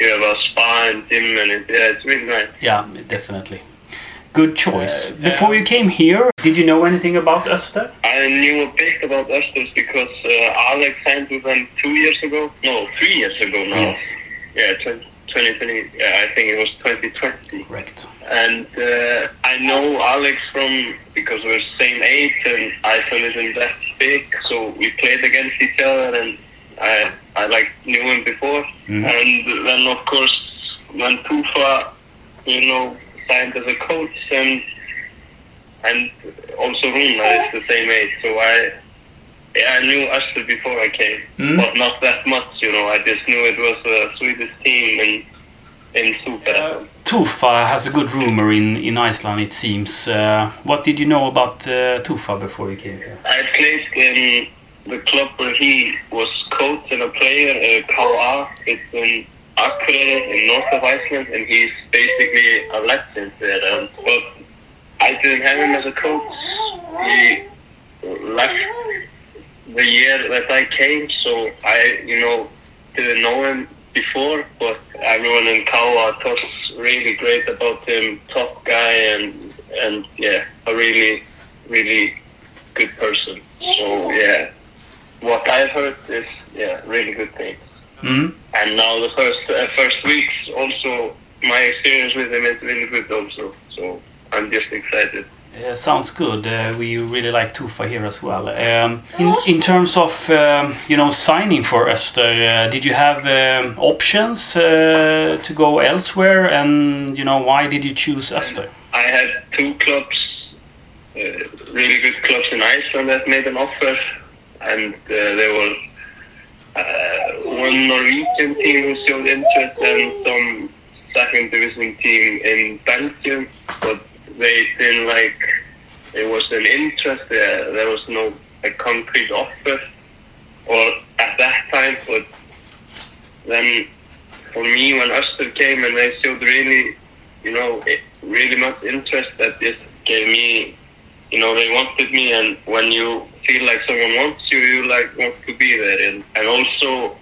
you have a spa and gym, and it, yeah, it's really nice. Yeah, definitely. Good choice. Before you came here, did you know anything about Öster? I knew a bit about Öster because Alex signed with them two years ago. No, three years ago now. Yes. Yeah, 2020. Yeah, I think it was 2020. Correct. And uh, I know Alex from because we're same age and Iceland isn't that big, so we played against each other, and I I like knew him before. Mm. And then of course when Tufa, you know, signed as a coach, and and also Runa is the same age, so I. Yeah, I knew Öster before I came, mm. but not that much, you know. I just knew it was a Swedish team and in Superettan. Tufa has a good rumor in, in Iceland, it seems. Uh, what did you know about uh, Tufa before you came here? I played in the club where he was coach and a player, uh, KA. It's in Akureyri in north of Iceland, and he's basically a legend there. Um, but I didn't have him as a coach. He left the year that I came, so I, you know, didn't know him before, but everyone in Kawa talks really great about him. Top guy and and yeah, a really really good person. So yeah, what I've heard is yeah, really good things. Mm-hmm. And now the first uh, first weeks also my experience with him is really good also. So I'm just excited. Uh, sounds good. Uh, we really like Tufa here as well. Um, in, in, terms of um, you know signing for Öster, uh, did you have um, options uh, to go elsewhere? And you know why did you choose Öster? I had two clubs uh, really good clubs in Iceland that made an offer, and uh, there were uh, one Norwegian team who showed interest and some second division team in Belgium, but they didn't like. It was an interest. there. there was no a concrete offer, or at that time. But then, for me, when Öster came and they showed really, you know, really much interest, that this gave me, you know, they wanted me, and when you feel like someone wants you, you like want to be there, and and also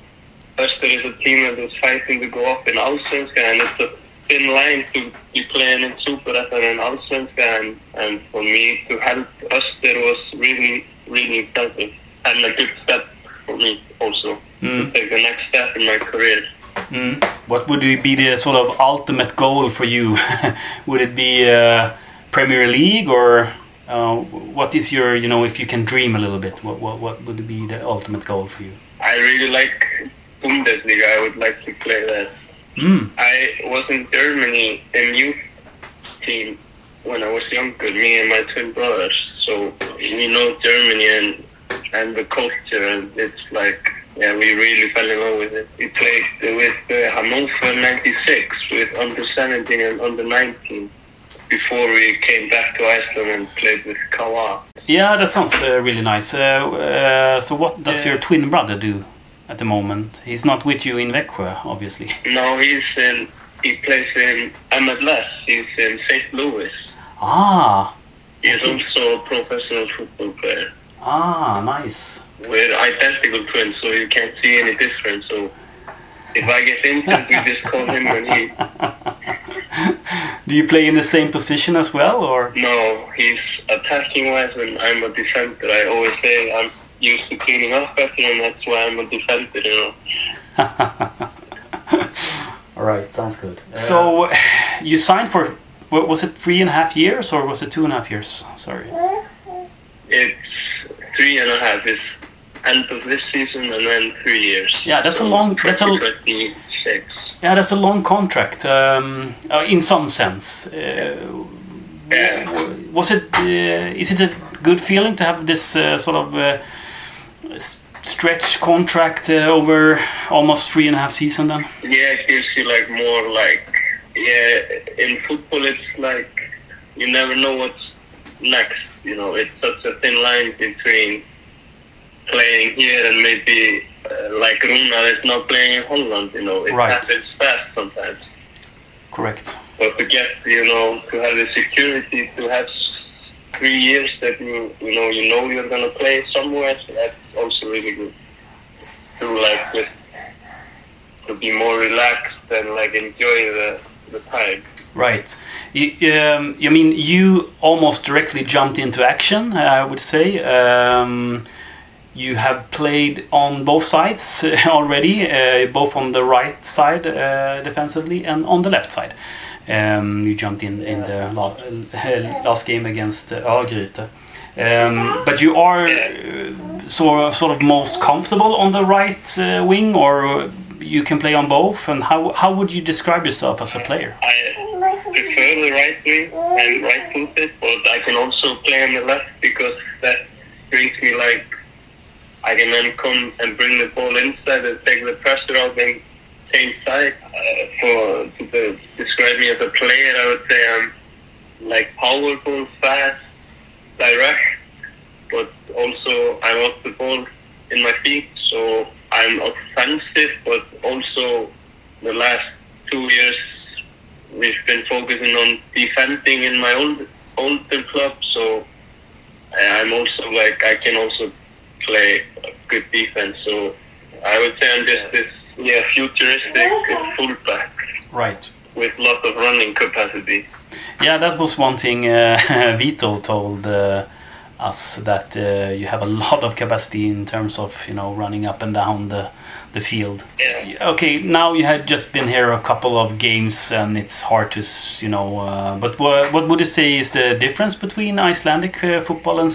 Öster is a team that was fighting to go up in Allsvenskan, and it's a thin line to be playing in Superettan and Allsvenskan, and, and for me to help Öster was really, really exciting, and a good step for me also mm. to take the next step in my career. Mm. What would be the sort of ultimate goal for you? would it be uh, Premier League or uh, what is your, you know, if you can dream a little bit, what, what, what would be the ultimate goal for you? I really like Bundesliga. I would like to play that. Mm. I was in Germany in youth team when I was younger, me and my twin brothers. So we know Germany and and the culture, and it's like yeah, we really fell in love with it. We played with uh, Hannover '96 with under 17 and under 19 before we came back to Iceland and played with Kawa. Yeah, that sounds uh, really nice. Uh, uh so, what does your twin brother do at the moment? He's not with you in Växjö, obviously. No, he's in. He plays in MLS. He's in St. Louis. Ah. He's okay. also a professional football player. Ah, nice. We're identical twins, so you can't see any difference. So if I get injured, we just call him when he. Do you play in the same position as well, or? No, he's attacking wise, and I'm a defender. I always say I'm used to cleaning up after, and that's why I'm a defender. You know. All right, sounds good. Uh, so, you signed for what, was it three and a half years, or was it two and a half years? Sorry. It's three and a half. It's end of this season and then three years. Yeah, that's so a long. That's a. Yeah, that's a long contract. Um, uh, in some sense. Uh, yeah. Was it? Uh, is it a good feeling to have this uh, sort of uh, stretch contract uh, over almost three and a half season? Then. Yeah, it gives you like more like yeah. In football, it's like you never know what's next. You know, it's such a thin line between playing here and maybe uh, like Runa is not playing in Holland. You know, it right. happens fast sometimes. Correct. But to get you know to have the security to have three years that you you know you know you're gonna play somewhere, so that's also really good. To like just to be more relaxed and like enjoy the the time. Right. You, um, you mean you almost directly jumped into action? I would say. Um, you have played on both sides already, uh, both on the right side uh, defensively and on the left side. Um, you jumped in in the la last game against uh, Örgryte. Um, but you are uh, so, sort of most comfortable on the right uh, wing, or you can play on both. And how how would you describe yourself as a player? I prefer the right wing. I'm right-footed, but I can also play on the left because that brings me like I can then come and bring the ball inside and take the pressure out and same side. Uh, for to describe me as a player, I would say I'm like powerful, fast, direct, but also I want the ball in my feet. So I'm offensive, but also the last two years we've been focusing on defending in my old older club. So I'm also like I can also play good defense. So I would say I'm just this yeah futuristic fullback. Right. With lots of running capacity. Yeah, that was one thing uh, Vito told uh, us that uh, you have a lot of capacity in terms of you know running up and down the the field. Yeah. Okay, now you had just been here a couple of games, and it's hard to you know. Uh, but what, what would you say is the difference between Icelandic uh, football and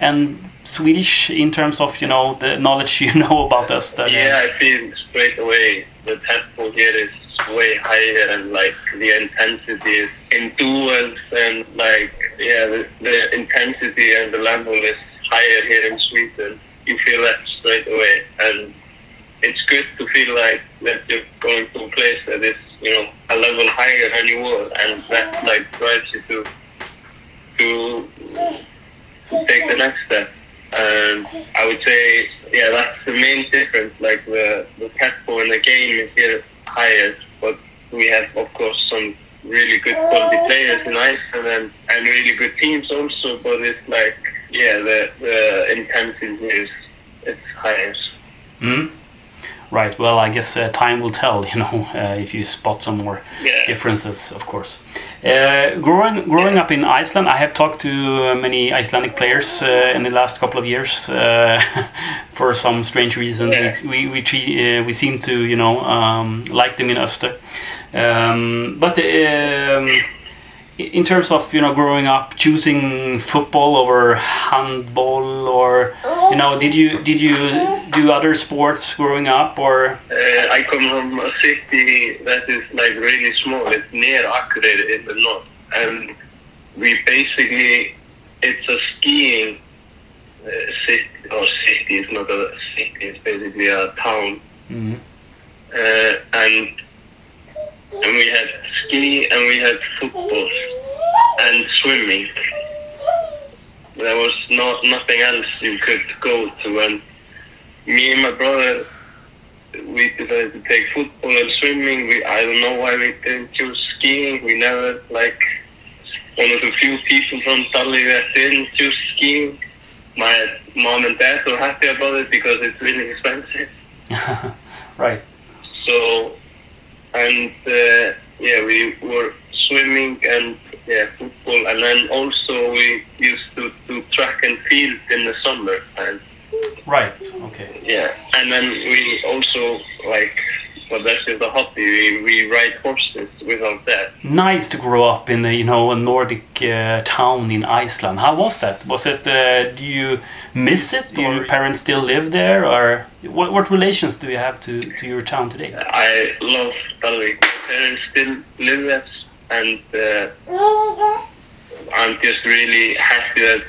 and Swedish in terms of you know the knowledge you know about us? That, yeah, I feel straight away the tempo here is way higher and like the intensity is in duels and like yeah, the, the intensity and the level is higher here in Sweden. You feel that straight away, and it's good to feel like that you're going to a place that is, you know, a level higher than you were, and that like drives you to to take the next step. And I would say, yeah, that's the main difference. Like the the tempo in the game is here higher, but we have, of course, some really good quality players in Iceland and, and really good teams also. But it's like, yeah, the the intensity is it's higher. Mm. Right. Well, I guess uh, time will tell. You know, uh, if you spot some more yeah. differences, of course. Uh, growing growing up in Iceland, I have talked to uh, many Icelandic players uh, in the last couple of years. Uh, for some strange reason, yeah. we we we, we, seem to you know um, like them in Öster. Um, but um, in terms of you know growing up choosing football over handball or you know did you did you do other sports growing up or? Uh, I come from a city that is like really small. It's near Akureyri in the north. And we basically it's a skiing uh, city. Or city it's not a city it's basically a town. Mm-hmm. uh, and and we had ski and we had football and swimming. There was not nothing else you could go to, and me and my brother, we decided to take football and swimming. We I don't know why we didn't choose skiing. We never like one of the few people from Dali that didn't choose skiing. My mom and dad were happy about it because it's really expensive. right. So, and uh, yeah, we were swimming and yeah, football, and then also we used to do track and field in the summer. And right. Okay. Yeah, and then we also like. Well, that's just a hobby. We, we ride horses without that. Nice to grow up in a you know a Nordic uh, town in Iceland. How was that? Was it? Uh, do you miss it? Do your parents still live there, or what? What relations do you have to to your town today? I love Dalvik. My parents still live there, and uh, I'm just really happy that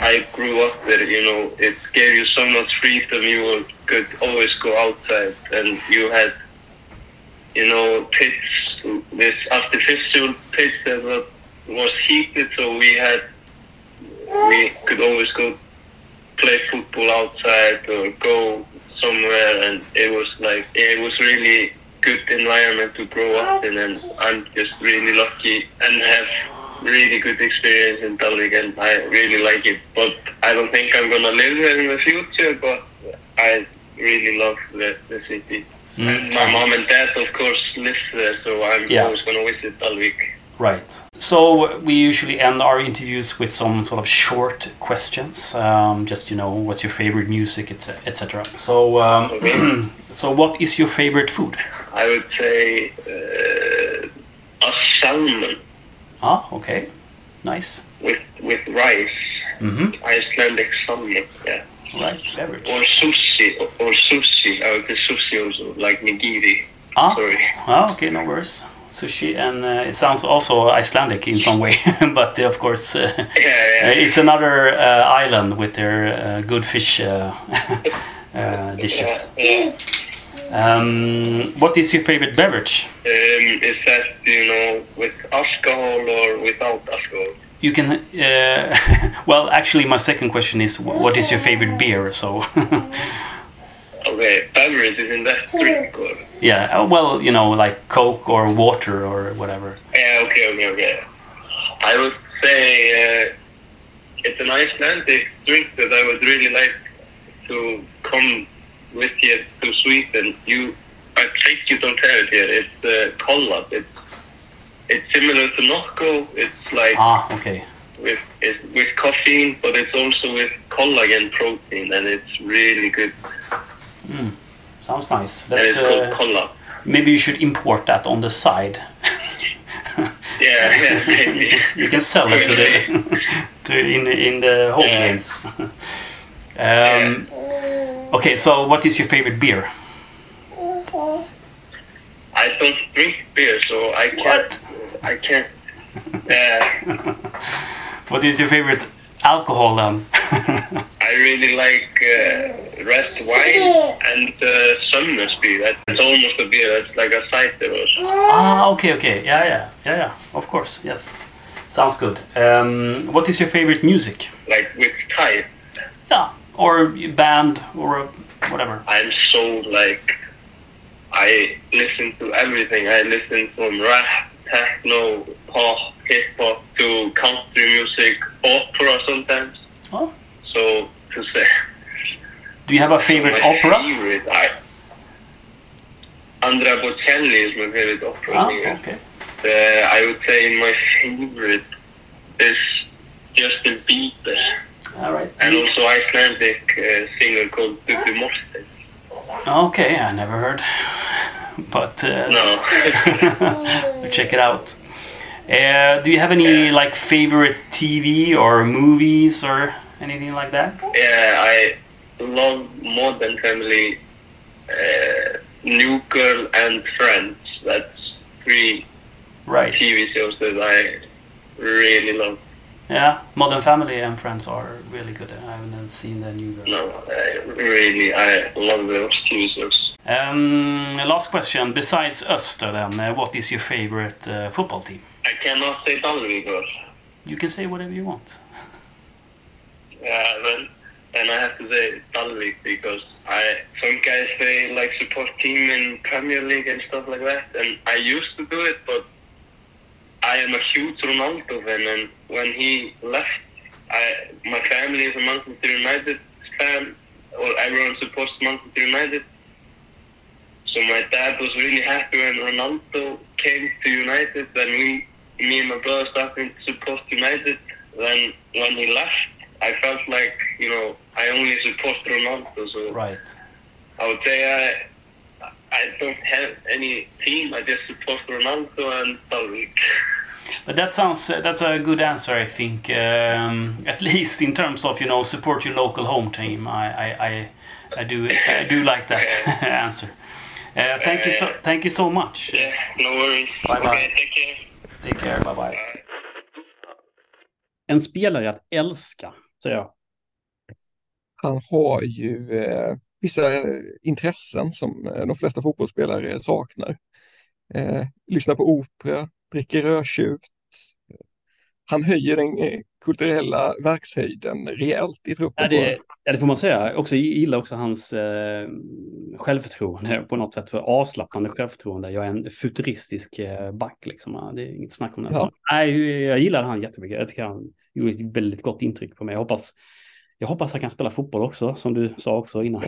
I grew up there. You know, it gave you so much freedom. You could always go outside, and you had, you know, pits. This artificial pit that was heated, so we had, we could always go play football outside or go somewhere, and it was like it was really good environment to grow up in, and I'm just really lucky and have really good experience in Dalvik, and I really like it. But I don't think I'm gonna live there in the future. But I really love the, the city. Mm. And my mom and dad, of course, live there, so I'm yeah. always gonna visit Dalvik. Right. So we usually end our interviews with some sort of short questions. Um, just you know, what's your favorite music, etc. So, um, okay. so what is your favorite food? I would say uh, a salmon. Ah, okay, nice. With with rice, mm-hmm. Icelandic salmon, yeah. Right, average. Or sushi, or, sushi. Would say sushi also, like nigiri. Ah, Sorry. ah okay, no worries sushi, and uh, it sounds also Icelandic in some way. but uh, of course, uh, yeah, yeah. it's another uh, island with their uh, good fish uh, dishes. Yeah, um, what is your favorite beverage? Um, is that you know with alcohol or without alcohol? You can. well, actually, my second question is, what is your favorite beer? So. Okay, beverage is in that drink or? Yeah, uh, well, you know, like Coke or water or whatever. Yeah, okay, okay, okay. I would say uh, it's an Icelandic drink that I would really like to come with you to Sweden. You, I think you don't have it here. It's uh, Collab. It's it's similar to Nocco. It's like ah, okay. With with caffeine, but it's also with collagen protein, and it's really good. Mm. Sounds nice. That's uh, maybe you should import that on the side. yeah, yeah, you, can, you can sell it to the to in in the home yeah. games. um, yeah. Okay, so what is your favorite beer? I don't drink beer, so I can't. What? I can't. Yeah. what is your favorite alcohol then? I really like uh, red wine and uh, Somersby. That's almost a beer. That's like a cider or something. Ah, okay, okay. Yeah, yeah, yeah, yeah. Of course, yes. Sounds good. Um, what is your favorite music? Like which type? Yeah, or band or whatever. I'm so like I listen to everything. I listen from rap, techno, pop, hip hop to country music, opera sometimes. Oh. So to say. Do you have a favorite my opera? Favorite, I, Andrea Bocelli is my favorite opera Ah, singer. okay. Uh, I would say my favorite is Justin Bieber All right. and also Icelandic uh, singer called Bubi Morten. Okay, I never heard, but uh, No. check it out. Uh, do you have any like favorite TV or movies or anything like that? yeah, I love Modern Family, uh, New Girl and Friends. That's three Right. TV shows that I really love. Yeah, Modern Family and Friends are really good. I haven't seen the new. Girl. No, I really, I love those shows. Um, last question. Besides Öster, then, uh, what is your favorite uh, football team? I cannot say Dalvik or You can say whatever you want. Yeah, then then I have to say Dalvik because I some guys they like support team in Premier League and stuff like that, and I used to do it, but I am a huge Ronaldo fan, and when he left, I my family is a Manchester United fan, or everyone supports Manchester United. So my dad was really happy when Ronaldo came to United, then we, me and my brother started to support United. Then when he left, I felt like, you know, I only support Ronaldo, so Right. I would say I I don't have any team. I just support Ronaldo and Dalvik. But that sounds uh, that's a good answer, I think. Um, at least in terms of you know support your local home team. I I, I, I do I do like that answer. Uh, thank you so thank you so much. Yeah, no worries. Bye, bye. Okay, take care. Take care. Bye bye. En spelare att älska, säger jag. Han har ju eh, vissa eh, intressen som eh, de flesta fotbollsspelare saknar. Eh, lyssnar på opera, dricker rödtjut. Han höjer den eh, kulturella verkshöjden rejält i truppen. Ja, det, ja, det får man säga. Också gillar också hans eh, självförtroende på något sätt. För avslappnande självförtroende. Jag är en futuristisk eh, back liksom. Det är inget snack om det. Ja. Nej, jag gillar han jättemycket. Jag tycker han gjorde ett väldigt gott intryck på mig. Jag hoppas, jag hoppas han kan spela fotboll också, som du sa också innan.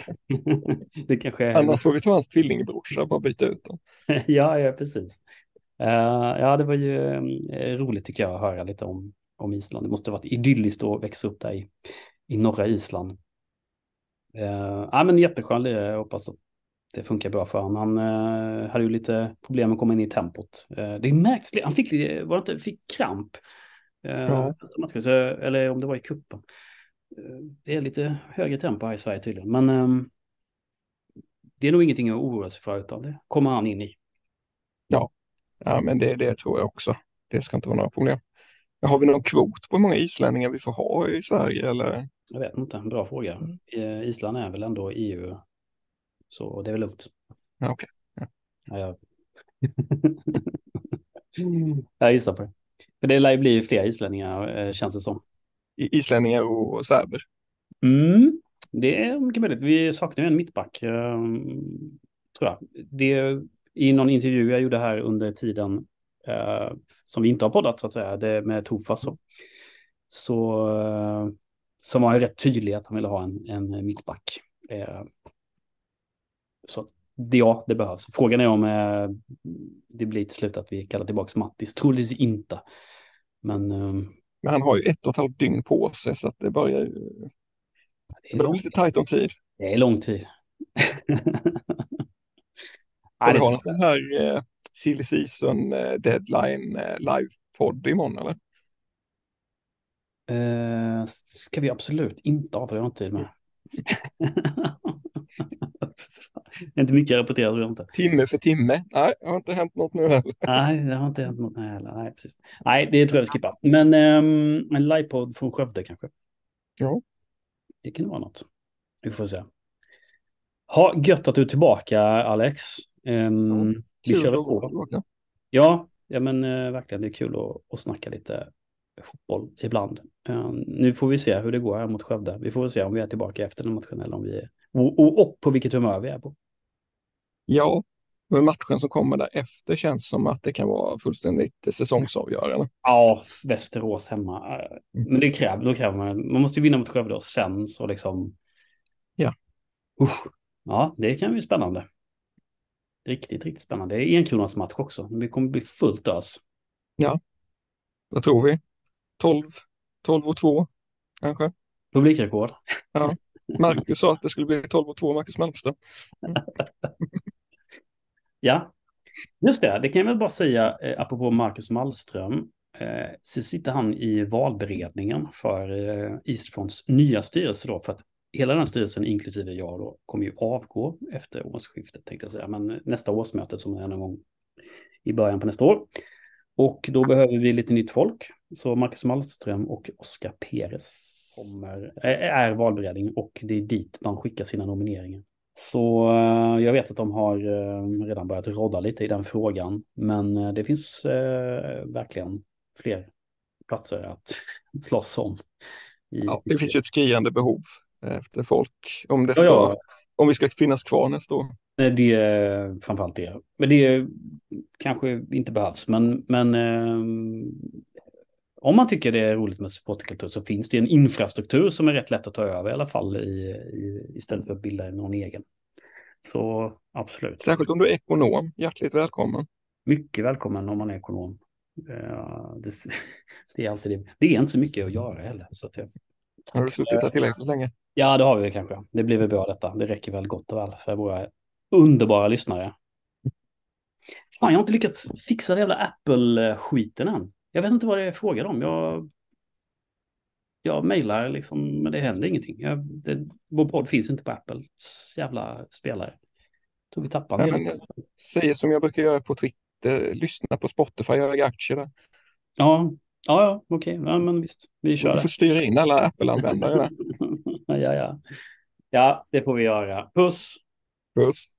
det kanske är... Annars får vi ta hans tvillingbrorsa och bara byta ut dem. ja, ja, precis. Eh, ja, det var ju eh, roligt tycker jag att höra lite om, om Island. Det måste ha varit idylliskt att växa upp där i, i norra Island. Uh, ja, men jätteskön lirare. Jag hoppas att det funkar bra för honom. Han eh, hade ju lite problem att komma in i tempot. Eh, det märks, han fick, var det inte, fick kramp. Uh, Ja. eller om det var i kuppen. Det är lite högre tempo här i Sverige tydligen. Men ehm, det är nog ingenting att oroa sig för, utan det kommer han in i. Ja, men det, det tror jag också. Det ska inte vara några problem. Har vi någon kvot på hur många islänningar vi får ha i Sverige eller? Jag vet inte, bra fråga. Mm. Eh, Island är väl ändå EU, så det är väl lugnt. Ja, okej. Ja, jag... jag gissar på det. För det lär ju bli fler islänningar, eh, känns det som. I- Islänningar och serber. Mm, det är mycket möjligt. Vi saknar ju en mittback, ehm, tror jag. Det, I någon intervju jag gjorde här under tiden eh, som vi inte har poddat, så att säga, det med Tofas, så, så, eh, så var han rätt tydlig att han ville ha en, en mittback. Eh, så det, ja, det behövs. Frågan är om eh, det blir till slut att vi kallar tillbaka Mattis. Troligtvis inte. Men eh, men han har ju ett och ett halvt dygn på sig så att det börjar ju... det, blir lite tajt om tid. det är lång tid. Ska Nej, vi det ha en sån här eh, silly season eh, deadline eh, live-podd imorgon eller? Eh, ska vi absolut inte ha, för har inte tid med. inte mycket rapporterat tror jag inte. Timme för timme. Nej, det har inte hänt något nu heller. Nej, det har inte hänt något nu heller. Nej, precis. Nej, det tror jag vi skippar. Men um, en livepodd från Skövde kanske. Ja. Det kan vara något. Vi får se. Ha, gött att du är tillbaka, Alex. Um, ja, vi kör på. Ja, ja, men uh, verkligen. Det är kul att, att snacka lite fotboll ibland. Uh, nu får vi se hur det går här mot Skövde. Vi får se om vi är tillbaka efter den matchen eller om vi är, och, och, och på vilket humör vi är på. Ja, men matchen som kommer därefter känns som att det kan vara fullständigt säsongsavgörande. Ja, Västerås hemma. Mm. Men det kräver, då kräver man, man måste ju vinna mot Skövde och sen så liksom. Ja. Usch. Ja, det kan bli spännande. Riktigt, riktigt spännande. Det är en kronas match också. Det kommer bli fullt ös. Ja, vad tror vi? 12, 12 och 2 kanske? Publikrekord. Ja. Marcus sa att det skulle bli 12 och 2, Marcus Malmström. Ja, just det. Det kan jag väl bara säga, eh, apropå Marcus Malmström, eh, så sitter han i valberedningen för eh, Eastfronts nya styrelse då, för att hela den styrelsen, inklusive jag, då, kommer ju avgå efter årsskiftet, tänkte jag säga, men nästa årsmöte som är en gång i början på nästa år. Och då behöver vi lite nytt folk. Så Marcus Malmström och Oskar Peres kommer, är valberedning och det är dit man skickar sina nomineringar. Så eh, jag vet att de har eh, redan börjat rodda lite i den frågan. Men eh, det finns verkligen fler platser att slåss om. Ja, det finns ju ett skriande behov efter folk. Om, det ska, ja, ja. om vi ska finnas kvar nästa år. Det är framförallt det. Men det kanske inte behövs. Men, men om man tycker det är roligt med supporterkultur så finns det en infrastruktur som är rätt lätt att ta över i alla fall i, i, istället för att bilda någon egen. Så absolut. Särskilt om du är ekonom. Hjärtligt välkommen. Mycket välkommen om man är ekonom. Det, det är alltid det. Det är inte så mycket att göra heller. Så att jag, har du suttit där tillräckligt länge? Ja, det har vi kanske. Det blir väl bra detta. Det räcker väl gott och väl för våra underbara lyssnare. Fan, jag har inte lyckats fixa den jävla Apple-skiten än. Jag vet inte vad det är frågan om. Jag, jag mejlar liksom, men det händer ingenting. Jag, det, vår podd finns inte på Apples jävla spelare. Jag tror vi tappar den. Säg som jag brukar göra på Twitter, lyssna på Spotify, jag äger aktier där. Ja, ja, ja okej, ja, men visst, vi kör. Du får styra in alla Apple-användare där. ja, ja. Ja, det får vi göra. Puss! Puss!